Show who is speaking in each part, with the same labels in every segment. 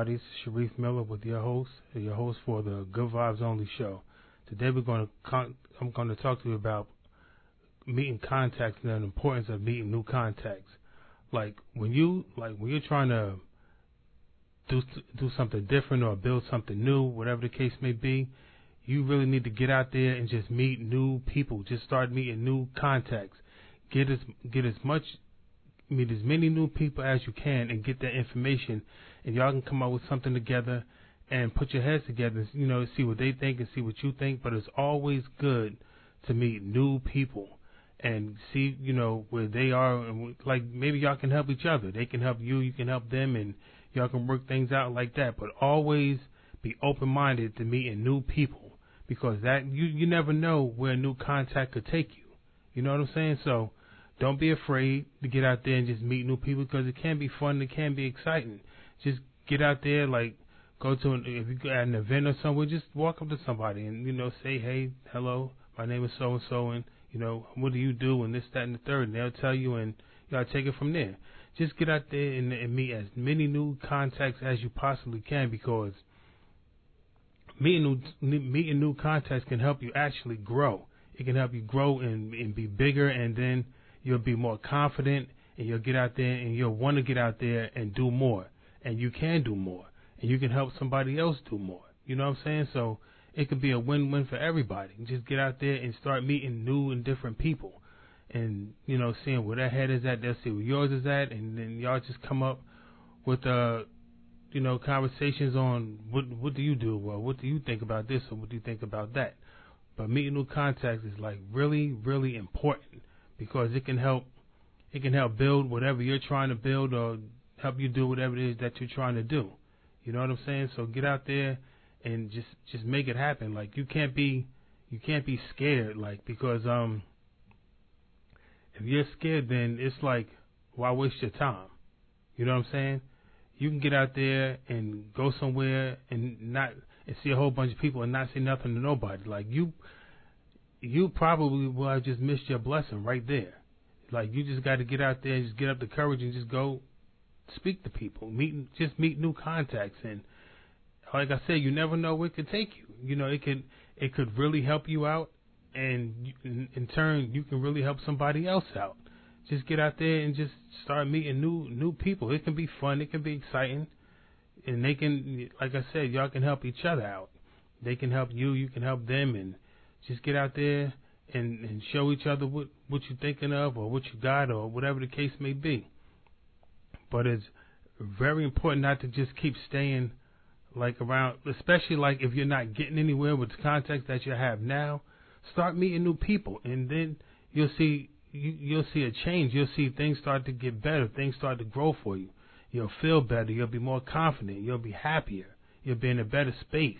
Speaker 1: everybody. It's Sharif Miller with your host, your host for the Good Vibes Only show. Today we're going to con- I'm going to talk to you about meeting contacts and the importance of meeting new contacts. Like when you like when you're trying to do do something different or build something new, whatever the case may be, you really need to get out there and just meet new people. Just start meeting new contacts. Get as get as much meet as many new people as you can and get that information, and y'all can come up with something together and put your heads together. You know, see what they think and see what you think. But it's always good to meet new people and see, you know, where they are, and like maybe y'all can help each other. They can help you, you can help them, and y'all can work things out like that. But always be open minded to meeting new people because that you you never know where a new contact could take you. You know what I'm saying? So don't be afraid to get out there and just meet new people because it can be fun. It can be exciting. Just get out there, like go to an, if you at an event or somewhere, just walk up to somebody and you know say, hey, hello, my name is so and so, and you know what do you do and this, that, and the third, and they'll tell you, and you gotta take it from there. Just get out there and, and meet as many new contacts as you possibly can because meeting new meeting new contacts can help you actually grow. It can help you grow and, and be bigger, and then you'll be more confident, and you'll get out there and you'll want to get out there and do more, and you can do more, and you can help somebody else do more. You know what I'm saying? So it could be a win-win for everybody. Just get out there and start meeting new and different people, and you know, seeing where their head is at. They'll see where yours is at, and then y'all just come up with uh you know, conversations on what what do you do? Well, what do you think about this, or what do you think about that? But meeting new contacts is like really, really important because it can help it can help build whatever you're trying to build or help you do whatever it is that you're trying to do. You know what I'm saying? So get out there and just just make it happen. Like you can't be you can't be scared like because um if you're scared then it's like why waste your time? You know what I'm saying? you can get out there and go somewhere and not and see a whole bunch of people and not say nothing to nobody. Like you, you probably will have just missed your blessing right there. Like you just got to get out there and just get up the courage and just go speak to people, meet just meet new contacts and like I said, you never know where it could take you. You know, it could it could really help you out, and in, in turn, you can really help somebody else out just get out there and just start meeting new new people. It can be fun. It can be exciting, and they can, like I said, y'all can help each other out. They can help you. You can help them, and just get out there and and show each other what what you're thinking of or what you got or whatever the case may be. But it's very important not to just keep staying like around, especially like if you're not getting anywhere with the contacts that you have now. Start meeting new people, and then you'll see you, you'll see a change. You'll see things start to get better. Things start to grow for you. You'll feel better. You'll be more confident. You'll be happier. You'll be in a better space.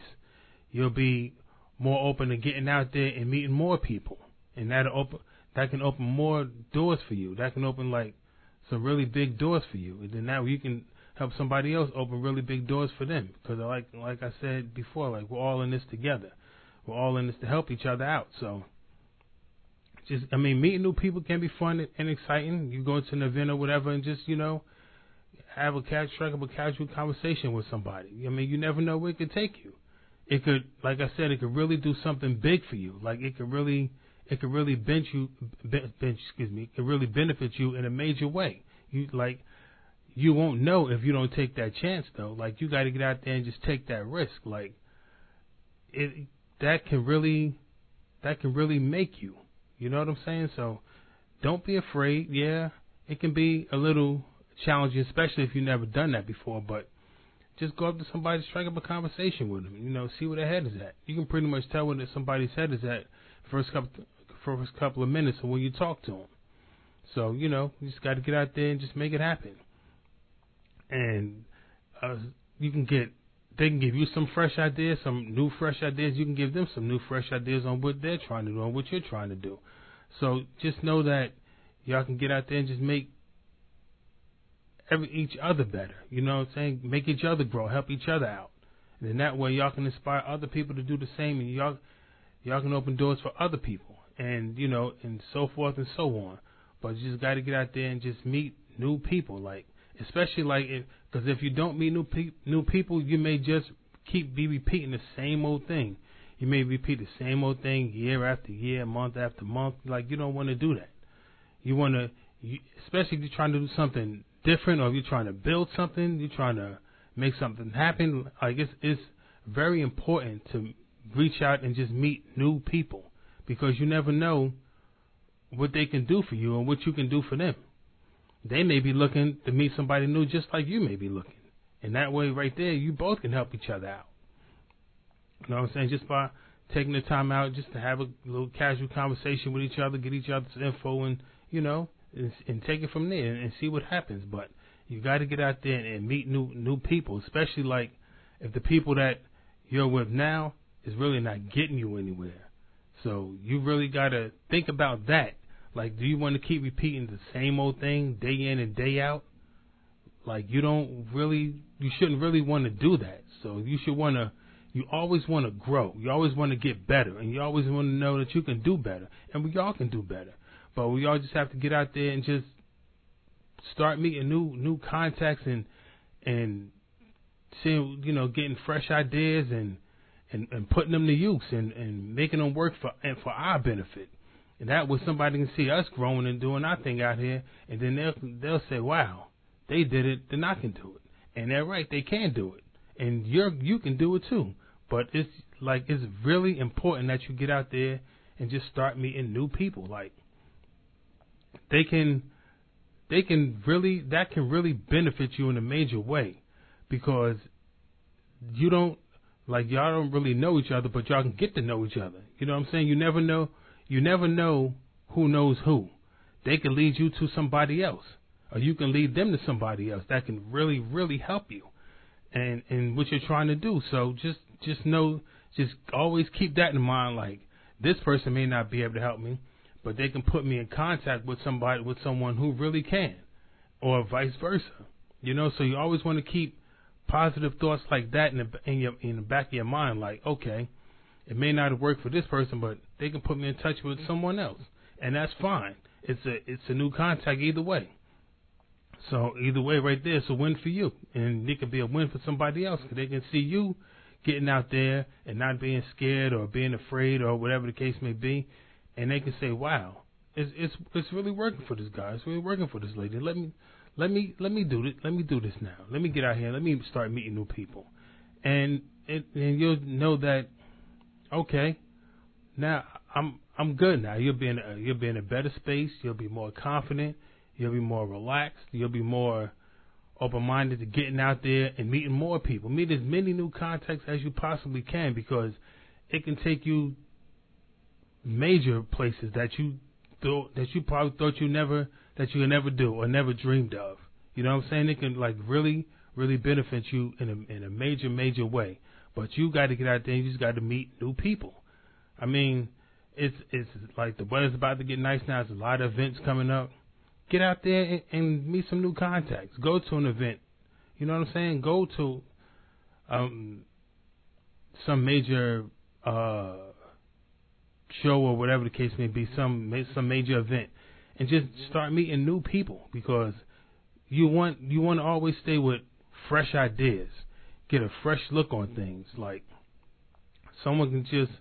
Speaker 1: You'll be more open to getting out there and meeting more people, and that open that can open more doors for you. That can open like some really big doors for you, and then now you can help somebody else open really big doors for them. Because like like I said before, like we're all in this together. We're all in this to help each other out. So just I mean, meeting new people can be fun and exciting. You go to an event or whatever, and just you know have a catch strike up a casual conversation with somebody. I mean, you never know where it could take you. It could, like I said, it could really do something big for you. Like it could really, it could really bench you, bench, excuse me, could really benefit you in a major way. You like, you won't know if you don't take that chance though. Like you got to get out there and just take that risk. Like it, that can really, that can really make you. You know what I'm saying? So don't be afraid. Yeah, it can be a little challenging, especially if you've never done that before. But just go up to somebody, strike up a conversation with them. You know, see where their head is at. You can pretty much tell where somebody's head is at first couple first couple of minutes when you talk to them. So you know, you just got to get out there and just make it happen. And uh, you can get they can give you some fresh ideas, some new fresh ideas. You can give them some new fresh ideas on what they're trying to do, on what you're trying to do. So just know that y'all can get out there and just make every each other better. You know what I'm saying? Make each other grow, help each other out. And then that way y'all can inspire other people to do the same and y'all y'all can open doors for other people and you know, and so forth and so on. But you just gotta get out there and just meet new people. Like especially like because if you don't meet new pe- new people, you may just keep be repeating the same old thing. You may repeat the same old thing year after year, month after month. Like you don't want to do that. You want to, especially if you're trying to do something different, or if you're trying to build something, you're trying to make something happen. Like it's it's very important to reach out and just meet new people because you never know what they can do for you and what you can do for them. They may be looking to meet somebody new just like you may be looking. And that way, right there, you both can help each other out. You know what I'm saying? Just by taking the time out just to have a little casual conversation with each other, get each other's info, and, you know, and, and take it from there and, and see what happens. But you got to get out there and, and meet new new people, especially like if the people that you're with now is really not getting you anywhere. So you really got to think about that like, do you want to keep repeating the same old thing day in and day out? Like, you don't really, you shouldn't really want to do that. So you should want to, you always want to grow. You always want to get better, and you always want to know that you can do better, and we all can do better. But we all just have to get out there and just start meeting new new contacts and and seeing, you know, getting fresh ideas and and, and putting them to use and, and making them work for and for our benefit. And that way somebody can see us growing and doing our thing out here, and then they'll they'll say, "Wow, they did it, then I can do it." And they're right, they can do it, and you're you can do it too. But it's like it's really important that you get out there and just start meeting new people. Like they can they can really that can really benefit you in a major way because you don't like y'all don't really know each other, but y'all can get to know each other. You know what I'm saying? You never know you never know who knows who. They can lead you to somebody else, or you can lead them to somebody else that can really, really help you, and and what you're trying to do. So just just know, just always keep that in mind. Like this person may not be able to help me, but they can put me in contact with somebody with someone who really can, or vice versa. You know, so you always want to keep positive thoughts like that in the in your in the back of your mind. Like, okay, it may not have worked for this person, but they can put me in touch with someone else, and that's fine. It's a it's a new contact either way. So either way, right there, it's a win for you, and it could be a win for somebody else because they can see you getting out there and not being scared or being afraid or whatever the case may be, and they can say, "Wow, it's it's it's really working for this guy. It's really working for this lady. Let me let me let me do this Let me do this now. Let me get out here. Let me start meeting new people, and and you'll know that okay, now I'm I'm good now. You'll be in a, you'll be in a better space. You'll be more confident. You'll be more relaxed. You'll be more open minded to getting out there and meeting more people. Meet as many new contacts as you possibly can because it can take you major places that you thought that you probably thought you never that you never do or never dreamed of. You know what I'm saying? It can like really really benefit you in a in a major major way. But you got to get out there. and You just got to meet new people. I mean, it's it's like the weather's about to get nice now. There's a lot of events coming up. Get out there and, and meet some new contacts. Go to an event. You know what I'm saying? Go to um some major uh show or whatever the case may be, some some major event, and just start meeting new people because you want you want to always stay with fresh ideas, get a fresh look on things. Like someone can just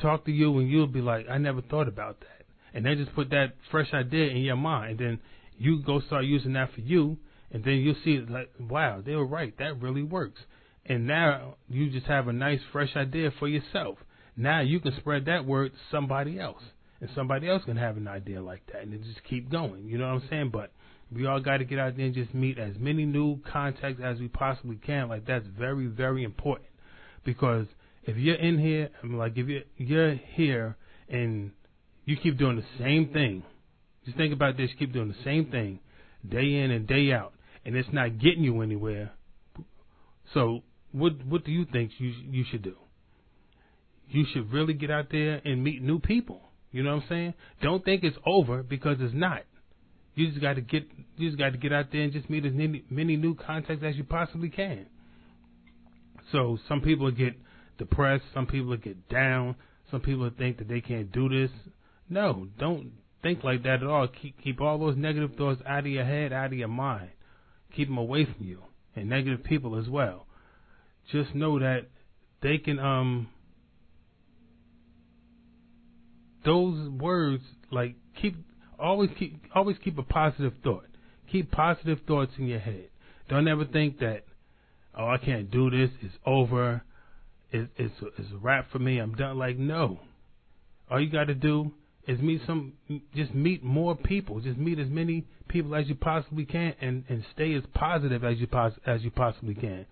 Speaker 1: talk to you and you'll be like, I never thought about that. And they just put that fresh idea in your mind. And then you go start using that for you. And then you'll see, like, wow, they were right. That really works. And now you just have a nice, fresh idea for yourself. Now you can spread that word to somebody else. And somebody else can have an idea like that. And just keep going. You know what I'm saying? But we all got to get out there and just meet as many new contacts as we possibly can. Like, that's very, very important. Because if you're in here, I'm like if you're you're here and you keep doing the same thing, just think about this: keep doing the same thing day in and day out, and it's not getting you anywhere. So what what do you think you you should do? You should really get out there and meet new people. You know what I'm saying? Don't think it's over because it's not. You just got to get you just got to get out there and just meet as many, many new contacts as you possibly can. So some people get depressed. Some people get down. Some people think that they can't do this. No, don't think like that at all. Keep keep all those negative thoughts out of your head, out of your mind. keep them away from you, and negative people as well. Just know that they can um those words like keep always keep always keep a positive thought. Keep positive thoughts in your head. Don't ever think that oh I can't do this. It's over. It, it's it's a wrap for me. I'm done. Like no. All you got to do is meet some. Just meet more people. Just meet as many people as you possibly can, and and stay as positive as you pos- as you possibly can.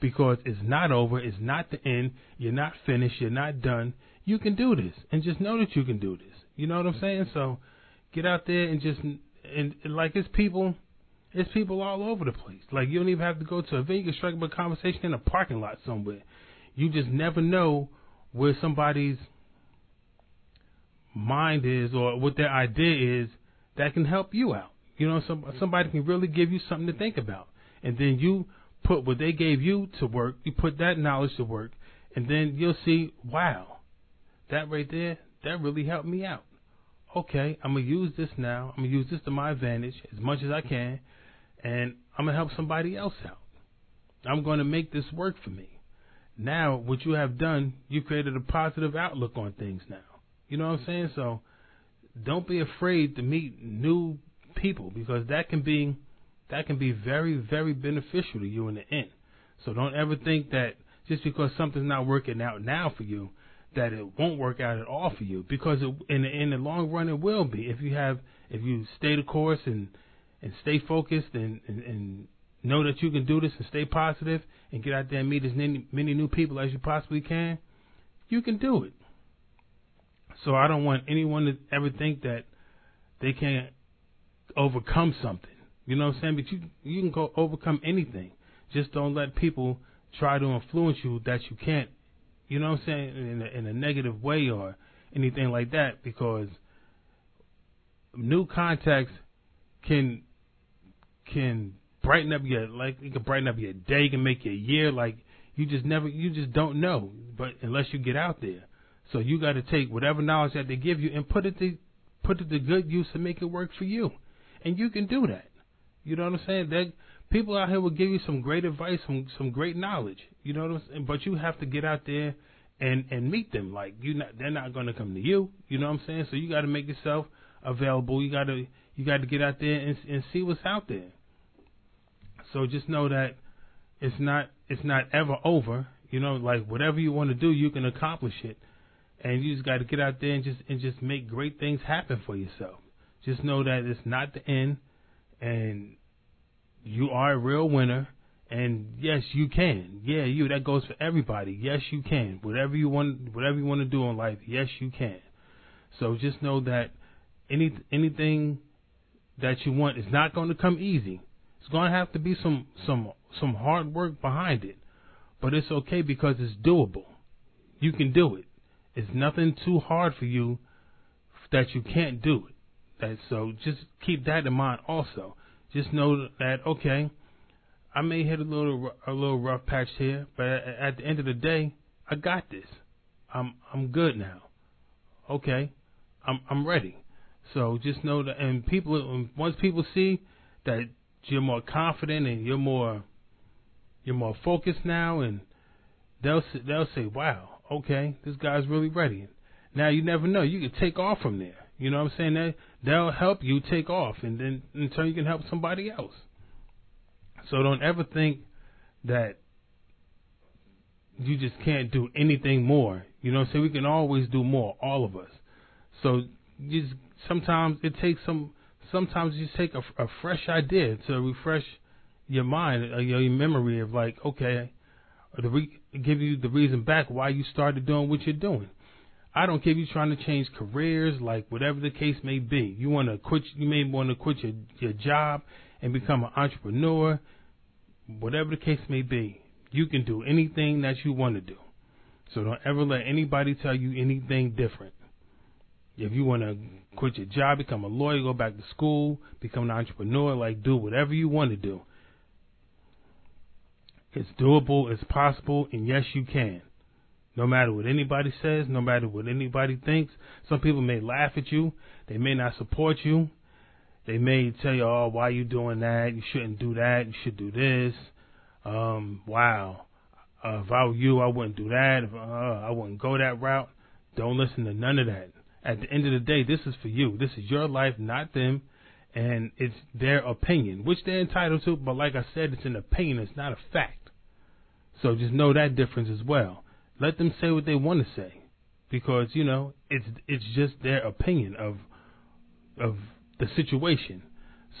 Speaker 1: Because it's not over. It's not the end. You're not finished. You're not done you can do this, and just know that you can do this. You know what I'm saying? So get out there and just and, and like it's people, it's people all over the place. Like you don't even have to go to a event. You can strike up a conversation in a parking lot somewhere. You just never know where somebody's mind is or what their idea is that can help you out. You know, some somebody can really give you something to think about, and then you put what they gave you to work. You put that knowledge to work, and then you'll see, wow, that right there, that really helped me out. Okay, I'm gonna use this now. I'm gonna use this to my advantage as much as I can, and I'm gonna help somebody else out. I'm gonna make this work for me. Now, what you have done, you've created a positive outlook on things now. You know what I'm saying? So, don't be afraid to meet new people because that can be that can be very very beneficial to you in the end. So don't ever think that just because something's not working out now for you that it won't work out at all for you because it, in the, in the long run it will be if you have if you stay the course and and stay focused and, and, and know that you can do this and stay positive and get out there and meet as many, many new people as you possibly can, you can do it. So I don't want anyone to ever think that they can't overcome something. You know what I'm saying? But you you can go overcome anything. Just don't let people try to influence you that you can't you know what I'm saying? In a, in a negative way or anything like that, because new contacts can can brighten up your like it can brighten up your day, can make your year. Like you just never, you just don't know. But unless you get out there, so you got to take whatever knowledge that they give you and put it to put it to good use and make it work for you, and you can do that. You know what I'm saying? That people out here will give you some great advice, some some great knowledge. You know what I'm saying? But you have to get out there and and meet them. Like you not they're not going to come to you. You know what I'm saying? So you got to make yourself available. You got to you got to get out there and and see what's out there. So just know that it's not it's not ever over. You know, like whatever you want to do, you can accomplish it. And you just got to get out there and just and just make great things happen for yourself. Just know that it's not the end, and you are a real winner. And yes, you can. Yeah, you. That goes for everybody. Yes, you can. Whatever you want, whatever you want to do in life, yes, you can. So just know that any anything that you want is not going to come easy. It's going to have to be some some some hard work behind it, but it's okay because it's doable. You can do it. It's nothing too hard for you that you can't do it. That so just keep that in mind also. Just know that okay, I may hit a little a little rough patch here, but at the end of the day, I got this. I'm I'm good now. Okay, I'm I'm ready. So just know that, and people once people see that you're more confident and you're more you're more focused now, and they'll they'll say, "Wow, okay, this guy's really ready." Now you never know. You can take off from there. You know what I'm saying? They they'll help you take off, and then in turn you can help somebody else. So don't ever think that you just can't do anything more. You know, so we can always do more, all of us. So just sometimes it takes some. Sometimes you take a, a fresh idea to refresh your mind, uh, your memory of like, okay, or to re- give you the reason back why you started doing what you're doing. I don't care if you're trying to change careers, like whatever the case may be. You want to quit. You may want to quit your your job and become an entrepreneur. Whatever the case may be, you can do anything that you want to do. So don't ever let anybody tell you anything different. If you want to quit your job, become a lawyer, go back to school, become an entrepreneur, like do whatever you want to do. It's doable, it's possible, and yes, you can. No matter what anybody says, no matter what anybody thinks, some people may laugh at you, they may not support you, they may tell you, "Oh, why you doing that? You shouldn't do that. You should do this." Um, wow. Uh, if I were you, I wouldn't do that. If, uh, I wouldn't go that route. Don't listen to none of that. At the end of the day, this is for you. This is your life, not them. And it's their opinion, which they're entitled to. But like I said, it's an opinion. It's not a fact. So just know that difference as well. Let them say what they want to say, because you know it's it's just their opinion of of the situation.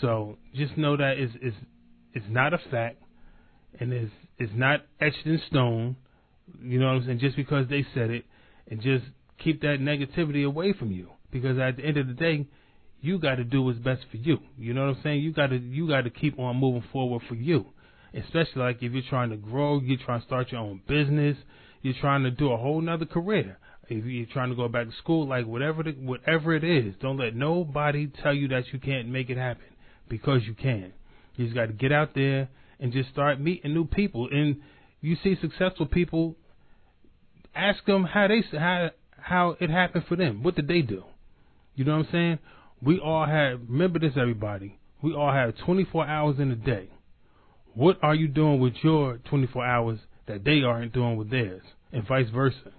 Speaker 1: So just know that it's it's, it's not a fact, and it's it's not etched in stone. You know what I'm saying? Just because they said it, and just keep that negativity away from you, because at the end of the day, you got to do what's best for you. You know what I'm saying? You got to you got to keep on moving forward for you, especially like if you're trying to grow, you're trying to start your own business, you're trying to do a whole nother career. If you're trying to go back to school, like whatever the, whatever it is, don't let nobody tell you that you can't make it happen because you can. You just got to get out there and just start meeting new people. And you see successful people, ask them how they how how it happened for them. What did they do? You know what I'm saying? We all have, remember this everybody, we all have 24 hours in a day. What are you doing with your 24 hours that they aren't doing with theirs? And vice versa.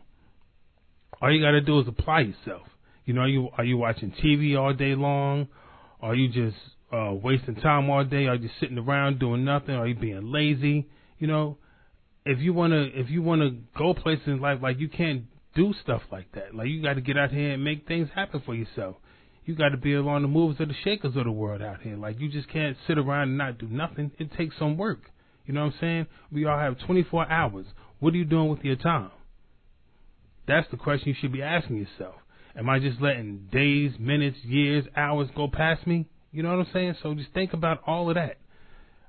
Speaker 1: All you gotta do is apply yourself. You know, are you, are you watching TV all day long? Are you just uh, wasting time all day? Are you just sitting around doing nothing? Are you being lazy? You know, if you wanna if you wanna go places in life, like you can't do stuff like that. Like you got to get out here and make things happen for yourself you got to be along the moves of the shakers of the world out here. Like you just can't sit around and not do nothing. It takes some work. You know what I'm saying? We all have 24 hours. What are you doing with your time? That's the question you should be asking yourself. Am I just letting days, minutes, years, hours go past me? You know what I'm saying? So just think about all of that.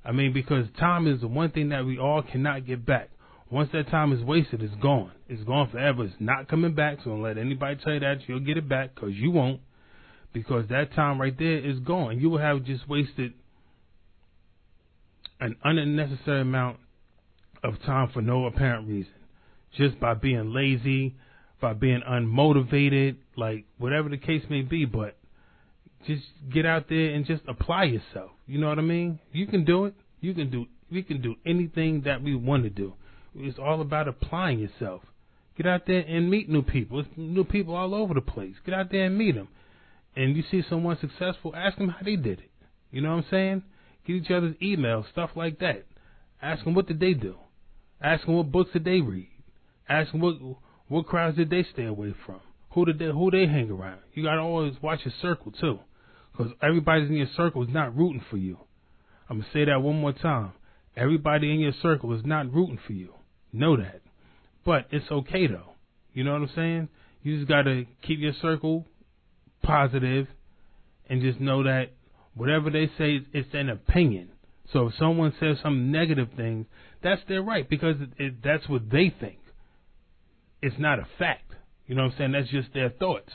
Speaker 1: I mean, because time is the one thing that we all cannot get back. Once that time is wasted, it's gone. It's gone forever. It's not coming back. So don't let anybody tell you that you'll get it back because you won't because that time right there is gone. You will have just wasted an unnecessary amount of time for no apparent reason, just by being lazy, by being unmotivated, like whatever the case may be. But just get out there and just apply yourself. You know what I mean? You can do it. You can do. We can do anything that we want to do. It's all about applying yourself. Get out there and meet new people. It's new people all over the place. Get out there and meet them and you see someone successful, ask them how they did it. You know what I'm saying? Get each other's emails, stuff like that. Ask them what did they do. Ask them what books did they read. Ask them what what crowds did they stay away from. Who did they who they hang around. You gotta always watch your circle too, because everybody in your circle is not rooting for you. I'm gonna say that one more time. Everybody in your circle is not rooting for you. Know that. But it's okay though. You know what I'm saying? You just gotta keep your circle positive and just know that whatever they say, it's an opinion. So if someone says some negative things, that's their right because it, it, that's what they think. It's not a fact. You know what I'm saying? That's just their thoughts.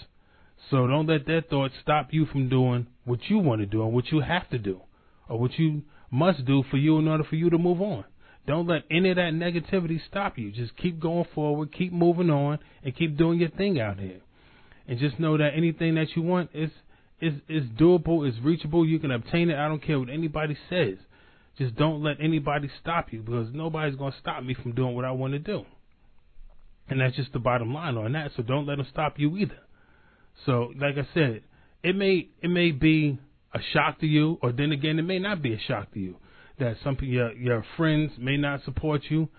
Speaker 1: So don't let their thoughts stop you from doing what you want to do and what you have to do or what you must do for you in order for you to move on. Don't let any of that negativity stop you. Just keep going forward, keep moving on, and keep doing your thing out here and just know that anything that you want is is is doable, is reachable. You can obtain it. I don't care what anybody says. Just don't let anybody stop you because nobody's gonna stop me from doing what I want to do. And that's just the bottom line on that. So don't let them stop you either. So like I said, it may it may be a shock to you, or then again, it may not be a shock to you that some your your friends may not support you,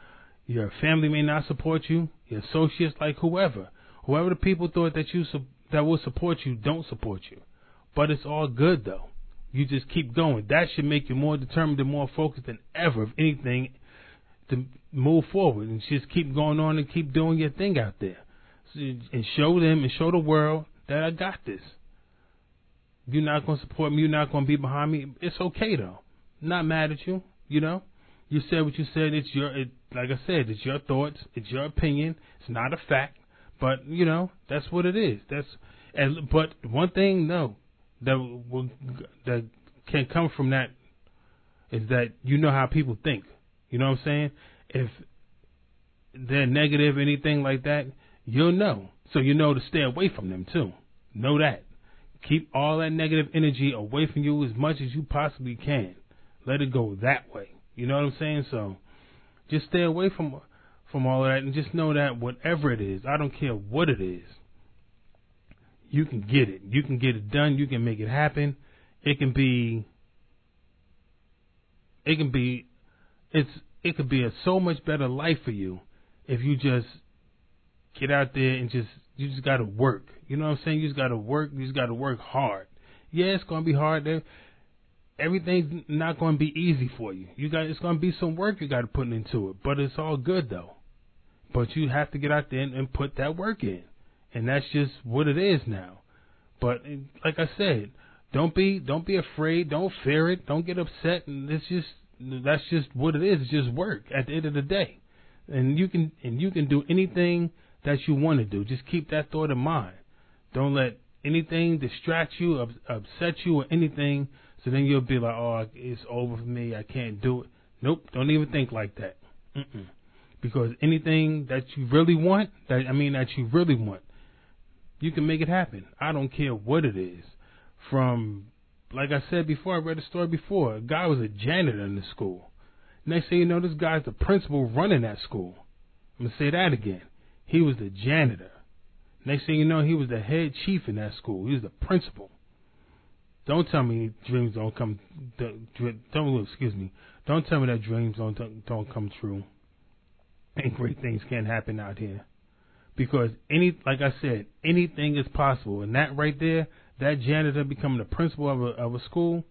Speaker 1: your family may not support you, your associates, like whoever. Whoever the people thought that you that will support you don't support you. But it's all good though. You just keep going. That should make you more determined and more focused than ever, if anything, to move forward and just keep going on and keep doing your thing out there, and show them and show the world that I got this. You're not gonna support me. You're not gonna be behind me. It's okay though. Not mad at you. You know, you said what you said. It's your, it, like I said, it's your thoughts. It's your opinion. It's not a fact. But you know, that's what it is. That's and but one thing, no, that will that can come from that is that you know how people think. You know what I'm saying? If they're negative, anything like that, you'll know. So you know to stay away from them too. Know that. Keep all that negative energy away from you as much as you possibly can. Let it go that way. You know what I'm saying? So just stay away from from all of that and just know that whatever it is, I don't care what it is, you can get it. You can get it done. You can make it happen. It can be it can be it's it could be a so much better life for you if you just get out there and just you just gotta work. You know what I'm saying? You just gotta work. You just gotta work hard. Yeah, it's gonna be hard. Everything's not gonna be easy for you. You got it's gonna be some work you got to put into it, but it's all good though. But you have to get out there and, and put that work in, and that's just what it is now. But like I said, don't be don't be afraid. Don't fear it. Don't get upset. And it's just that's just what it is. It's just work at the end of the day, and you can and you can do anything that you want to do. Just keep that thought in mind. Don't let anything distract you, upset you, or anything. So then you'll be like, oh, it's over for me. I can't do it. Nope. Don't even think like that. Mm-mm. Because anything that you really want, that I mean, that you really want, you can make it happen. I don't care what it is. From, like I said before, I read a story before. A guy was a janitor in the school. Next thing you know, this guy's the principal running that school. I'm gonna say that again. He was the janitor. Next thing you know, he was the head chief in that school. He was the principal. Don't tell me dreams don't come. Don't excuse me. Don't tell me that dreams don't don't come true. And great things can't happen out here, because any like I said, anything is possible. And that right there, that janitor becoming the principal of a of a school,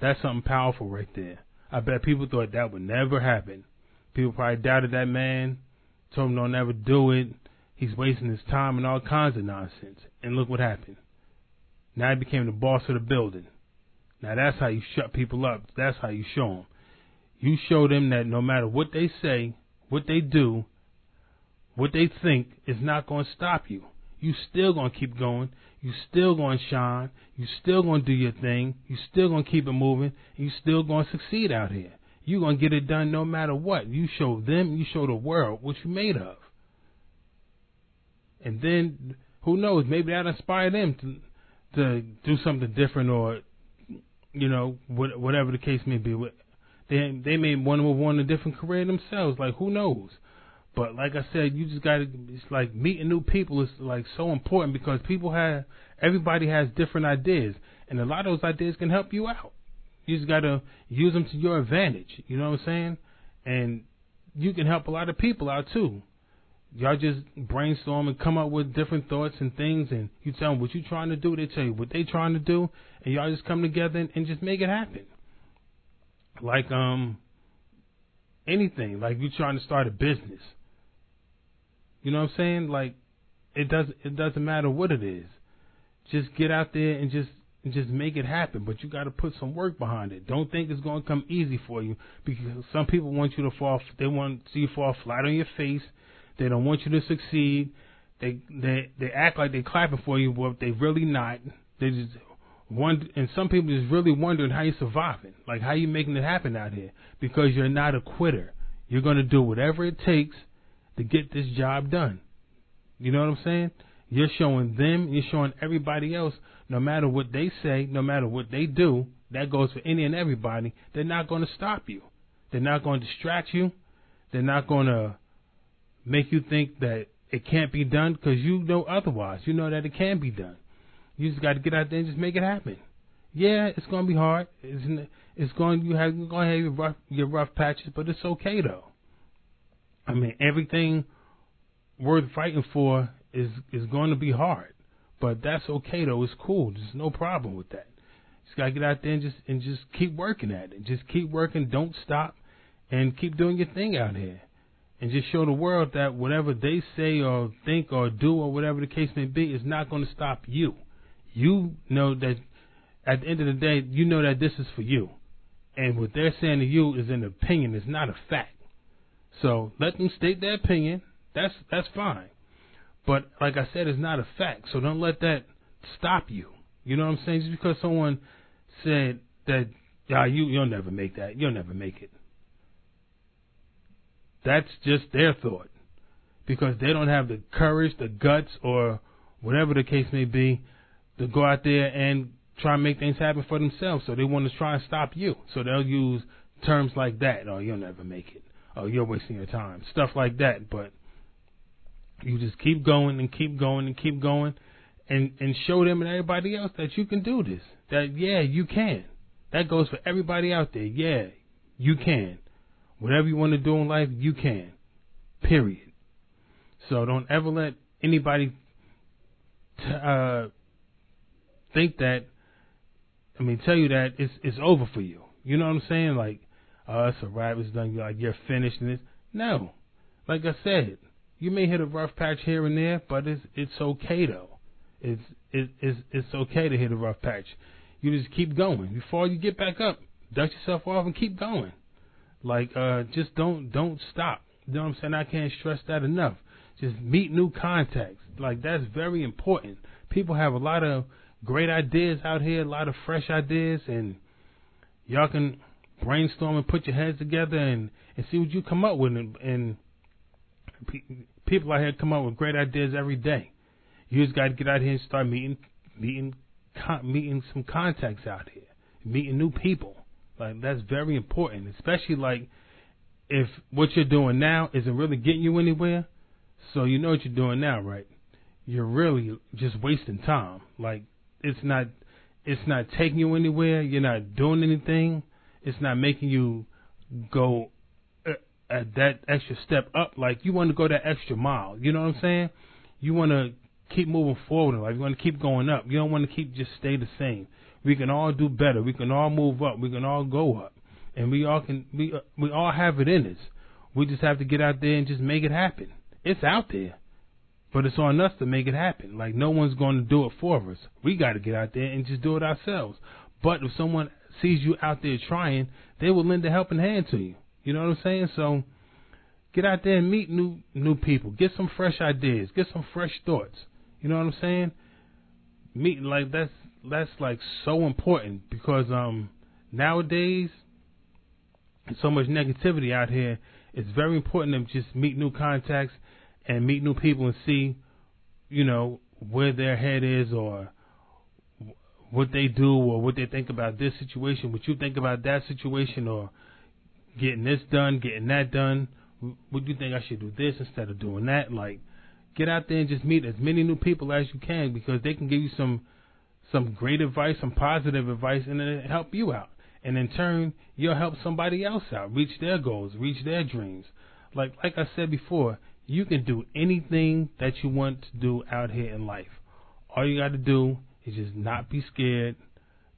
Speaker 1: that's something powerful right there. I bet people thought that would never happen. People probably doubted that man told him don't ever do it. He's wasting his time and all kinds of nonsense. And look what happened. Now he became the boss of the building. Now that's how you shut people up. That's how you show them. You show them that no matter what they say, what they do, what they think is not going to stop you. You still going to keep going. You still going to shine. You still going to do your thing. You still going to keep it moving. You still going to succeed out here. You're going to get it done no matter what. You show them, you show the world what you're made of. And then, who knows, maybe that inspire them to to do something different or, you know, whatever the case may be. They, they may want to move on a different career themselves. Like, who knows? But like I said, you just gotta. It's like meeting new people is like so important because people have everybody has different ideas, and a lot of those ideas can help you out. You just gotta use them to your advantage. You know what I'm saying? And you can help a lot of people out too. Y'all just brainstorm and come up with different thoughts and things, and you tell them what you're trying to do. They tell you what they trying to do, and y'all just come together and, and just make it happen. Like um anything, like you trying to start a business. You know what I'm saying? Like it does it doesn't matter what it is. Just get out there and just and just make it happen. But you got to put some work behind it. Don't think it's going to come easy for you because some people want you to fall. They want to see you fall flat on your face. They don't want you to succeed. They they they act like they're clapping for you, but they really not. They just wonder, and some people just really wondering how you're surviving, like how you making it happen out here because you're not a quitter. You're going to do whatever it takes to get this job done. You know what I'm saying? You're showing them, you're showing everybody else, no matter what they say, no matter what they do, that goes for any and everybody, they're not going to stop you. They're not going to distract you. They're not going to make you think that it can't be done because you know otherwise. You know that it can be done. You just got to get out there and just make it happen. Yeah, it's going to be hard. It's, it's going you have you're going to have your rough your rough patches, but it's okay though. I mean, everything worth fighting for is is going to be hard, but that's okay though. It's cool. There's no problem with that. Just gotta get out there and just and just keep working at it. Just keep working. Don't stop, and keep doing your thing out here, and just show the world that whatever they say or think or do or whatever the case may be is not going to stop you. You know that at the end of the day, you know that this is for you, and what they're saying to you is an opinion. It's not a fact. So let them state their opinion. That's that's fine. But like I said, it's not a fact. So don't let that stop you. You know what I'm saying? Just because someone said that, yeah, you you'll never make that. You'll never make it. That's just their thought. Because they don't have the courage, the guts, or whatever the case may be, to go out there and try and make things happen for themselves. So they want to try and stop you. So they'll use terms like that. Oh, you'll never make it. Oh, you're wasting your time. Stuff like that. But you just keep going and keep going and keep going and, and show them and everybody else that you can do this. That, yeah, you can. That goes for everybody out there. Yeah, you can. Whatever you want to do in life, you can. Period. So don't ever let anybody t- uh, think that. I mean, tell you that it's it's over for you. You know what I'm saying? Like, a wrap. It's done. Like you're finished. This. No, like I said, you may hit a rough patch here and there, but it's it's okay though. It's it, it's it's okay to hit a rough patch. You just keep going. Before you get back up, dust yourself off and keep going. Like uh, just don't don't stop. You know what I'm saying? I can't stress that enough. Just meet new contacts. Like that's very important. People have a lot of great ideas out here, a lot of fresh ideas, and y'all can brainstorm and put your heads together and and see what you come up with. And, and people out here come up with great ideas every day. You just got to get out here and start meeting meeting meeting some contacts out here, meeting new people. Like that's very important, especially like if what you're doing now isn't really getting you anywhere. So you know what you're doing now, right? You're really just wasting time. Like it's not it's not taking you anywhere. You're not doing anything. It's not making you go uh, at that extra step up. Like you want to go that extra mile. You know what I'm saying? You want to keep moving forward in life. You want to keep going up. You don't want to keep just stay the same. We can all do better. We can all move up. We can all go up, and we all can. We uh, we all have it in us. We just have to get out there and just make it happen. It's out there, but it's on us to make it happen. Like no one's going to do it for us. We got to get out there and just do it ourselves. But if someone sees you out there trying, they will lend a helping hand to you. You know what I'm saying? So get out there and meet new new people. Get some fresh ideas. Get some fresh thoughts. You know what I'm saying? Meeting like that's that's like so important because um nowadays so much negativity out here. It's very important to just meet new contacts and meet new people and see, you know, where their head is or what they do or what they think about this situation, what you think about that situation, or getting this done, getting that done. Would you think I should do this instead of doing that? Like, get out there and just meet as many new people as you can because they can give you some some great advice, some positive advice, and then help you out. And in turn, you'll help somebody else out, reach their goals, reach their dreams. Like like I said before, you can do anything that you want to do out here in life. All you got to do is just not be scared.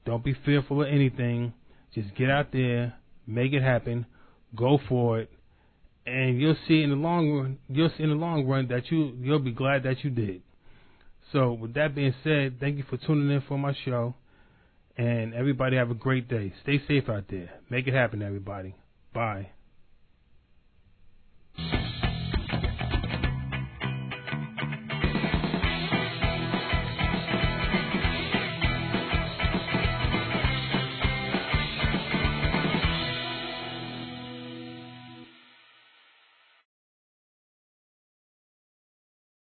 Speaker 1: Don't be fearful of anything. Just get out there, make it happen, go for it, and you'll see in the long run. You'll see in the long run that you you'll be glad that you did. So with that being said, thank you for tuning in for my show, and everybody have a great day. Stay safe out there. Make it happen, everybody. Bye.